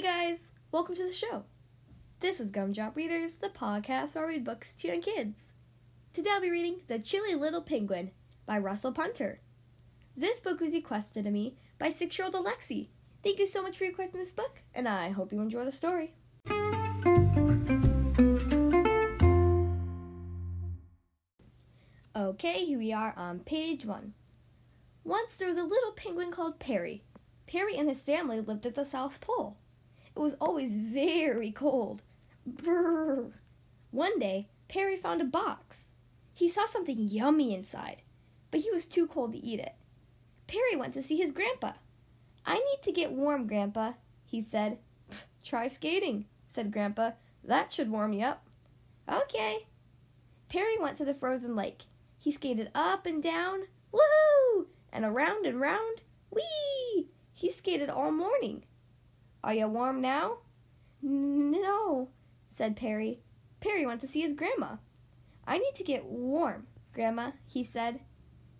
Hey guys, welcome to the show. This is Gumdrop Readers, the podcast where I read books to young kids. Today I'll be reading The Chilly Little Penguin by Russell Punter. This book was requested to me by six year old Alexi. Thank you so much for requesting this book, and I hope you enjoy the story. Okay, here we are on page one. Once there was a little penguin called Perry. Perry and his family lived at the South Pole. It was always very cold. Brrr. One day, Perry found a box. He saw something yummy inside, but he was too cold to eat it. Perry went to see his grandpa. I need to get warm, Grandpa, he said. Try skating, said Grandpa. That should warm you up. Okay. Perry went to the frozen lake. He skated up and down, woohoo, and around and round, wee! He skated all morning. Are you warm now? No, said Perry. Perry went to see his grandma. I need to get warm, Grandma, he said.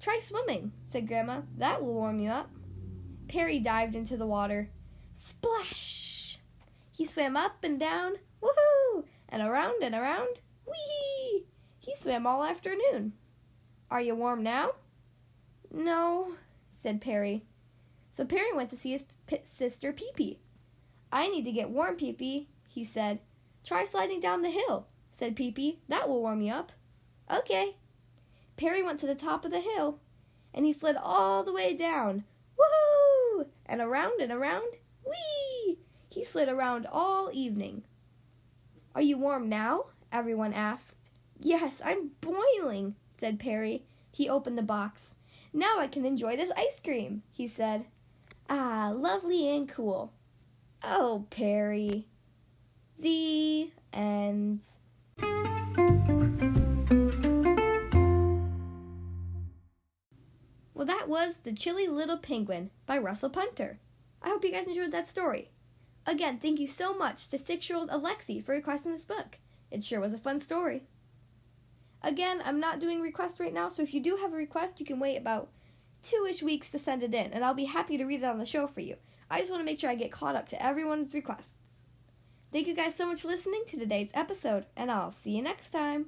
Try swimming, said Grandma. That will warm you up. Perry dived into the water. Splash! He swam up and down, woohoo, and around and around, whee! He swam all afternoon. Are you warm now? No, said Perry. So Perry went to see his p- sister Peepee. I need to get warm, Peepee, he said. Try sliding down the hill, said Peepee. That will warm you up. Okay. Perry went to the top of the hill, and he slid all the way down. Woohoo! And around and around. Whee! He slid around all evening. Are you warm now? Everyone asked. Yes, I'm boiling, said Perry. He opened the box. Now I can enjoy this ice cream, he said. Ah, lovely and cool. Oh, Perry. The end. Well, that was The Chilly Little Penguin by Russell Punter. I hope you guys enjoyed that story. Again, thank you so much to six year old Alexi for requesting this book. It sure was a fun story. Again, I'm not doing requests right now, so if you do have a request, you can wait about two ish weeks to send it in, and I'll be happy to read it on the show for you. I just want to make sure I get caught up to everyone's requests. Thank you guys so much for listening to today's episode, and I'll see you next time.